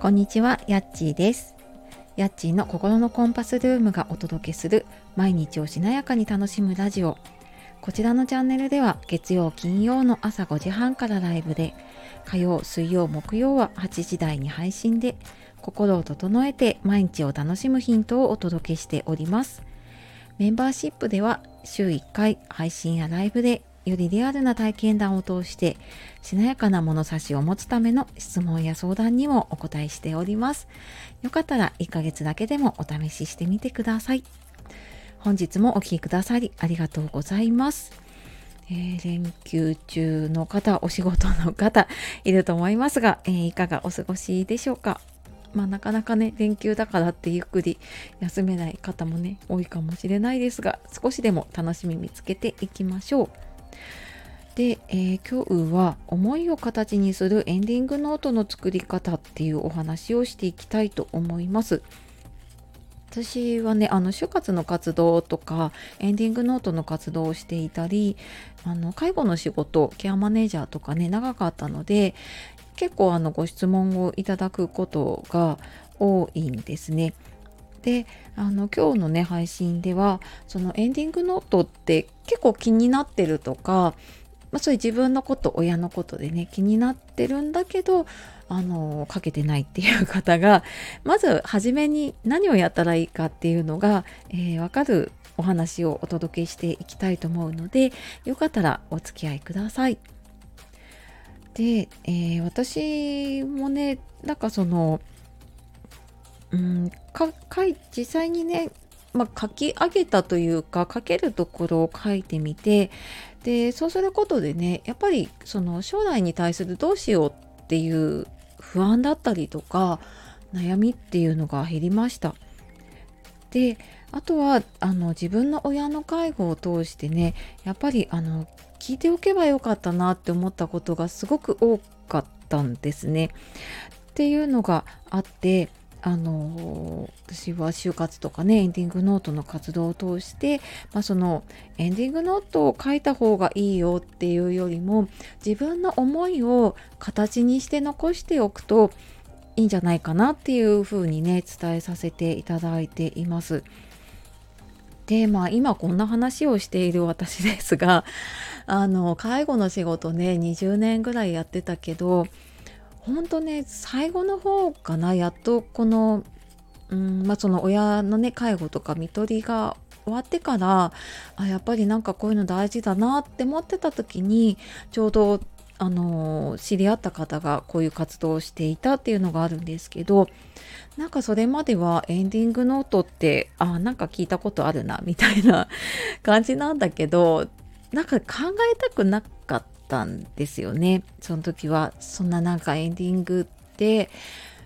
こんにちは、やっちーです。やっちーの心のコンパスルームがお届けする毎日をしなやかに楽しむラジオ。こちらのチャンネルでは月曜、金曜の朝5時半からライブで、火曜、水曜、木曜は8時台に配信で、心を整えて毎日を楽しむヒントをお届けしております。メンバーシップでは週1回配信やライブでよりリアルな体験談を通してしなやかな物差しを持つための質問や相談にもお答えしております。よかったら1ヶ月だけでもお試ししてみてください。本日もお聴きくださりありがとうございます。えー、連休中の方、お仕事の方いると思いますが、えー、いかがお過ごしでしょうか？まあ、なかなかね連休だからってゆっくり休めない方もね多いかもしれないですが少しでも楽しみ見つけていきましょう。で、えー、今日は思いを形にするエンディングノートの作り方っていうお話をしていきたいと思います。私はねあの就活の活動とかエンディングノートの活動をしていたりあの介護の仕事ケアマネージャーとかね長かったので結構あのご質問をいただくことが多いんですね。であの今日のね配信ではそのエンディングノートって結構気になってるとかまあ、そういう自分のこと親のことでね気になってるんだけどあのかけてないっていう方が まず初めに何をやったらいいかっていうのが、えー、分かるお話をお届けしていきたいと思うのでよかったらお付き合いください。で、えー、私もねなんかそのうんかかい実際にねまあ、書き上げたというか書けるところを書いてみてでそうすることでねやっぱりその将来に対するどうしようっていう不安だったりとか悩みっていうのが減りました。であとはあの自分の親の介護を通してねやっぱりあの聞いておけばよかったなって思ったことがすごく多かったんですね。っていうのがあってあの私は就活とかねエンディングノートの活動を通して、まあ、そのエンディングノートを書いた方がいいよっていうよりも自分の思いを形にして残しておくといいんじゃないかなっていうふうにね伝えさせていただいています。でまあ今こんな話をしている私ですがあの介護の仕事ね20年ぐらいやってたけど本当ね最後の方かなやっとこのうんまあその親のね介護とか看取りが終わってからあやっぱりなんかこういうの大事だなって思ってた時にちょうどあの知り合った方がこういう活動をしていたっていうのがあるんですけどなんかそれまではエンディングノートってあなんか聞いたことあるなみたいな感じなんだけどなんか考えたくなかったったんですよねその時はそんななんかエンディングって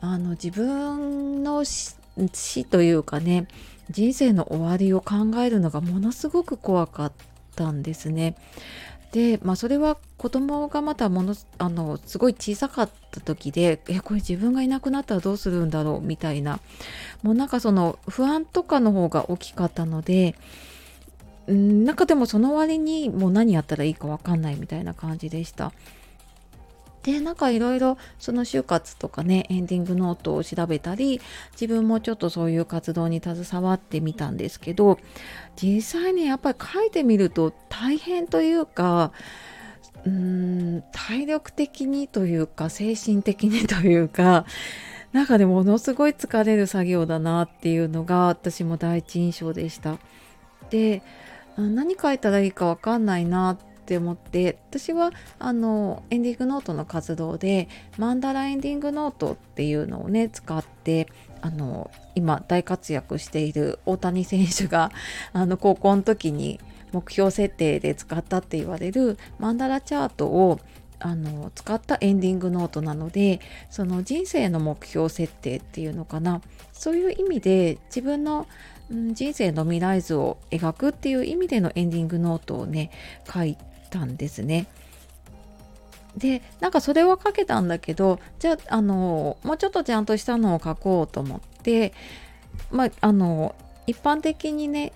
あの自分の死というかね人生の終わりを考えるのがものすごく怖かったんですね。でまあそれは子供がまたものあのすごい小さかった時でえこれ自分がいなくなったらどうするんだろうみたいなもうなんかその不安とかの方が大きかったのでんなんかでもその割にもう何やったらいいか分かんないみたいな感じでした。でなんかいろいろその就活とかねエンディングノートを調べたり自分もちょっとそういう活動に携わってみたんですけど実際にやっぱり書いてみると大変というかうーん体力的にというか精神的にというかなんかでものすごい疲れる作業だなっていうのが私も第一印象でした。で何書いたらいいか分かんないなって思って私はあのエンディングノートの活動でマンダラエンディングノートっていうのをね使ってあの今大活躍している大谷選手が あの高校の時に目標設定で使ったって言われるマンダラチャートをあの使ったエンディングノートなのでその人生の目標設定っていうのかな。そういう意味で自分の人生の未来図を描くっていう意味でのエンディングノートをね書いたんですね。でなんかそれは書けたんだけどじゃああのもうちょっとちゃんとしたのを書こうと思ってまああの一般的にね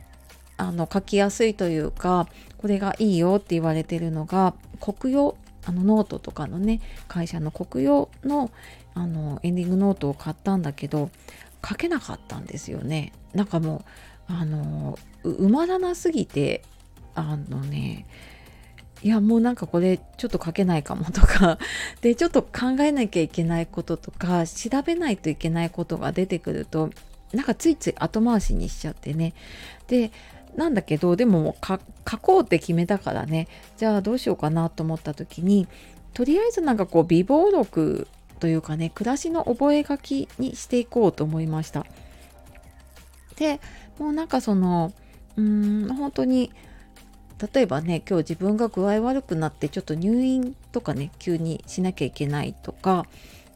あの書きやすいというかこれがいいよって言われてるのが国用あのノートとかのね会社の国用のあのエンディングノートを買ったんだけど書けなかったんですよね。なんかもうあの埋まらなすぎてあのねいやもうなんかこれちょっと書けないかもとか でちょっと考えなきゃいけないこととか調べないといけないことが出てくるとなんかついつい後回しにしちゃってね。でなんだけどでももう書こうって決めたからね。じゃあどうしようかなと思った時にとりあえずなんかこう微暴録というかね暮らしの覚書きにしていこうと思いました。でもうなんかそのうん本当に例えばね今日自分が具合悪くなってちょっと入院とかね急にしなきゃいけないとか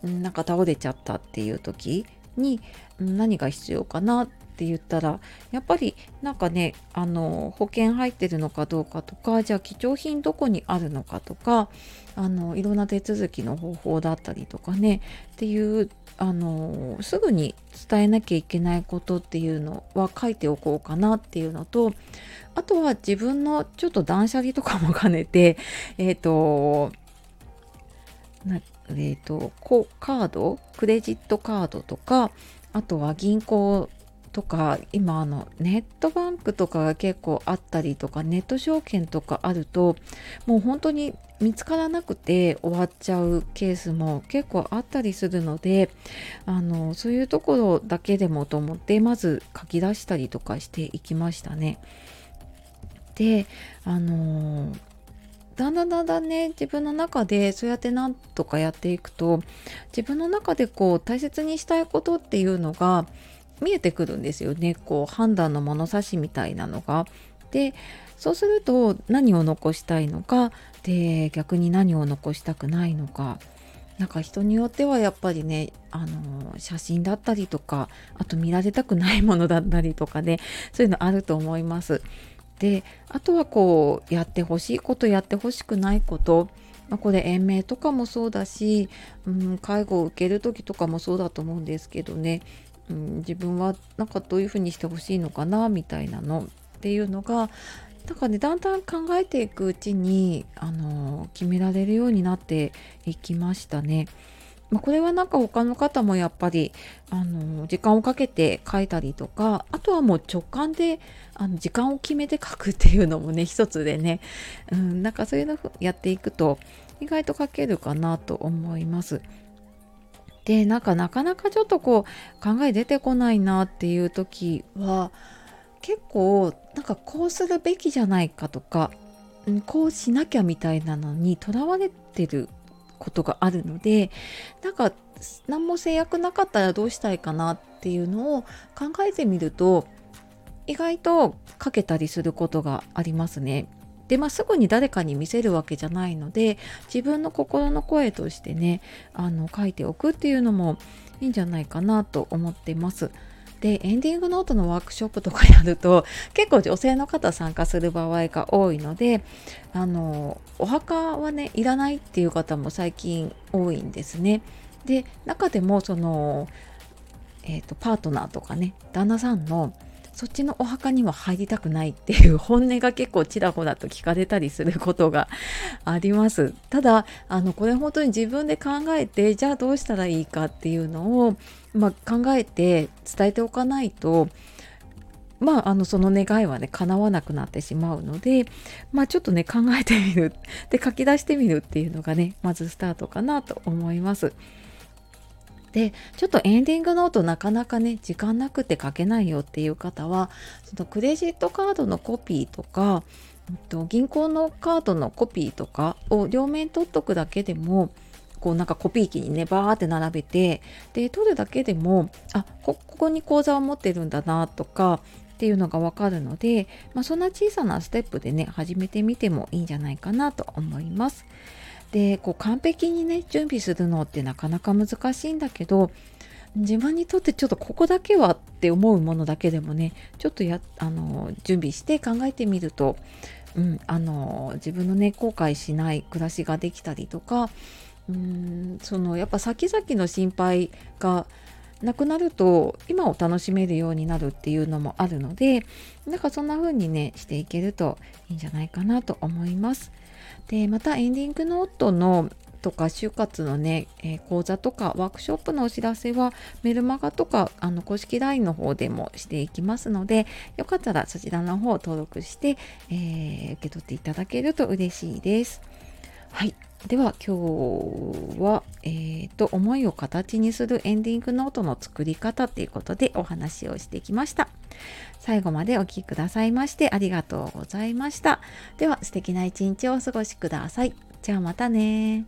なんか倒れちゃったっていう時に何が必要かなって言ったらやっぱりなんかねあの保険入ってるのかどうかとかじゃあ貴重品どこにあるのかとかあのいろんな手続きの方法だったりとかねっていうあのすぐに伝えなきゃいけないことっていうのは書いておこうかなっていうのとあとは自分のちょっと断捨離とかも兼ねて えっ、ー、となえーと、とカード？クレジットカードとかあとは銀行とか今あのネットバンクとかが結構あったりとかネット証券とかあるともう本当に見つからなくて終わっちゃうケースも結構あったりするのであのそういうところだけでもと思ってまず書き出したりとかしていきましたね。であのだんだんだんだんね自分の中でそうやってなんとかやっていくと自分の中でこう大切にしたいことっていうのが見えてくるんですよ。ねこう判断の物差しみたいなのが。でそうすると何を残したいのか。で逆に何を残したくないのか。なんか人によってはやっぱりねあの写真だったりとかあと見られたくないものだったりとかねそういうのあると思います。であとはこうやってほしいことやってほしくないこと。まあ、これ延命とかもそうだし、うん、介護を受ける時とかもそうだと思うんですけどね。うん、自分はなんかどういうふうにしてほしいのかなみたいなのっていうのがなんかねだんだん考えていくうちにあの決められるようになっていきましたね。まあ、これはなんか他の方もやっぱりあの時間をかけて書いたりとかあとはもう直感であの時間を決めて書くっていうのもね 一つでね、うん、なんかそういうのやっていくと意外と書けるかなと思います。でなんかなかなかちょっとこう考え出てこないなっていう時は結構なんかこうするべきじゃないかとかこうしなきゃみたいなのにとらわれてることがあるのでなんか何も制約なかったらどうしたいかなっていうのを考えてみると意外と書けたりすることがありますね。で、まあ、すぐに誰かに見せるわけじゃないので自分の心の声としてねあの書いておくっていうのもいいんじゃないかなと思ってます。でエンディングノートのワークショップとかやると 結構女性の方参加する場合が多いのであのお墓はねいらないっていう方も最近多いんですね。で中でもその、えーとパートナーとかね旦那さんのそっちのお墓には入りたくないっていう本音が結構ちらほらと聞かれたりすることがあります。ただあのこれ本当に自分で考えてじゃあどうしたらいいかっていうのを、まあ、考えて伝えておかないとまあ、あのその願いはね叶わなくなってしまうので、まあ、ちょっとね考えてみるで書き出してみるっていうのがねまずスタートかなと思います。でちょっとエンディングノートなかなかね時間なくて書けないよっていう方はそのクレジットカードのコピーとか銀行のカードのコピーとかを両面取っとくだけでもこうなんかコピー機にねバーって並べてで取るだけでもあここに口座を持ってるんだなとかっていうのがわかるので、まあ、そんな小さなステップでね始めてみてもいいんじゃないかなと思います。でこう完璧にね準備するのってなかなか難しいんだけど自分にとってちょっとここだけはって思うものだけでもねちょっとやあの準備して考えてみると、うん、あの自分のね後悔しない暮らしができたりとかうんそのやっぱ先々の心配がなくなると今を楽しめるようになるっていうのもあるのでなんかそんな風にねしていけるといいんじゃないかなと思います。でまたエンディングノートのとか就活のね、え、講座とかワークショップのお知らせはメルマガとかあの公式 LINE の方でもしていきますのでよかったらそちらの方を登録して、えー、受け取っていただけると嬉しいです。はい。では今日は、えーと、思いを形にするエンディングノートの作り方ということでお話をしてきました。最後までお聴きくださいましてありがとうございました。では素敵な一日をお過ごしください。じゃあまたね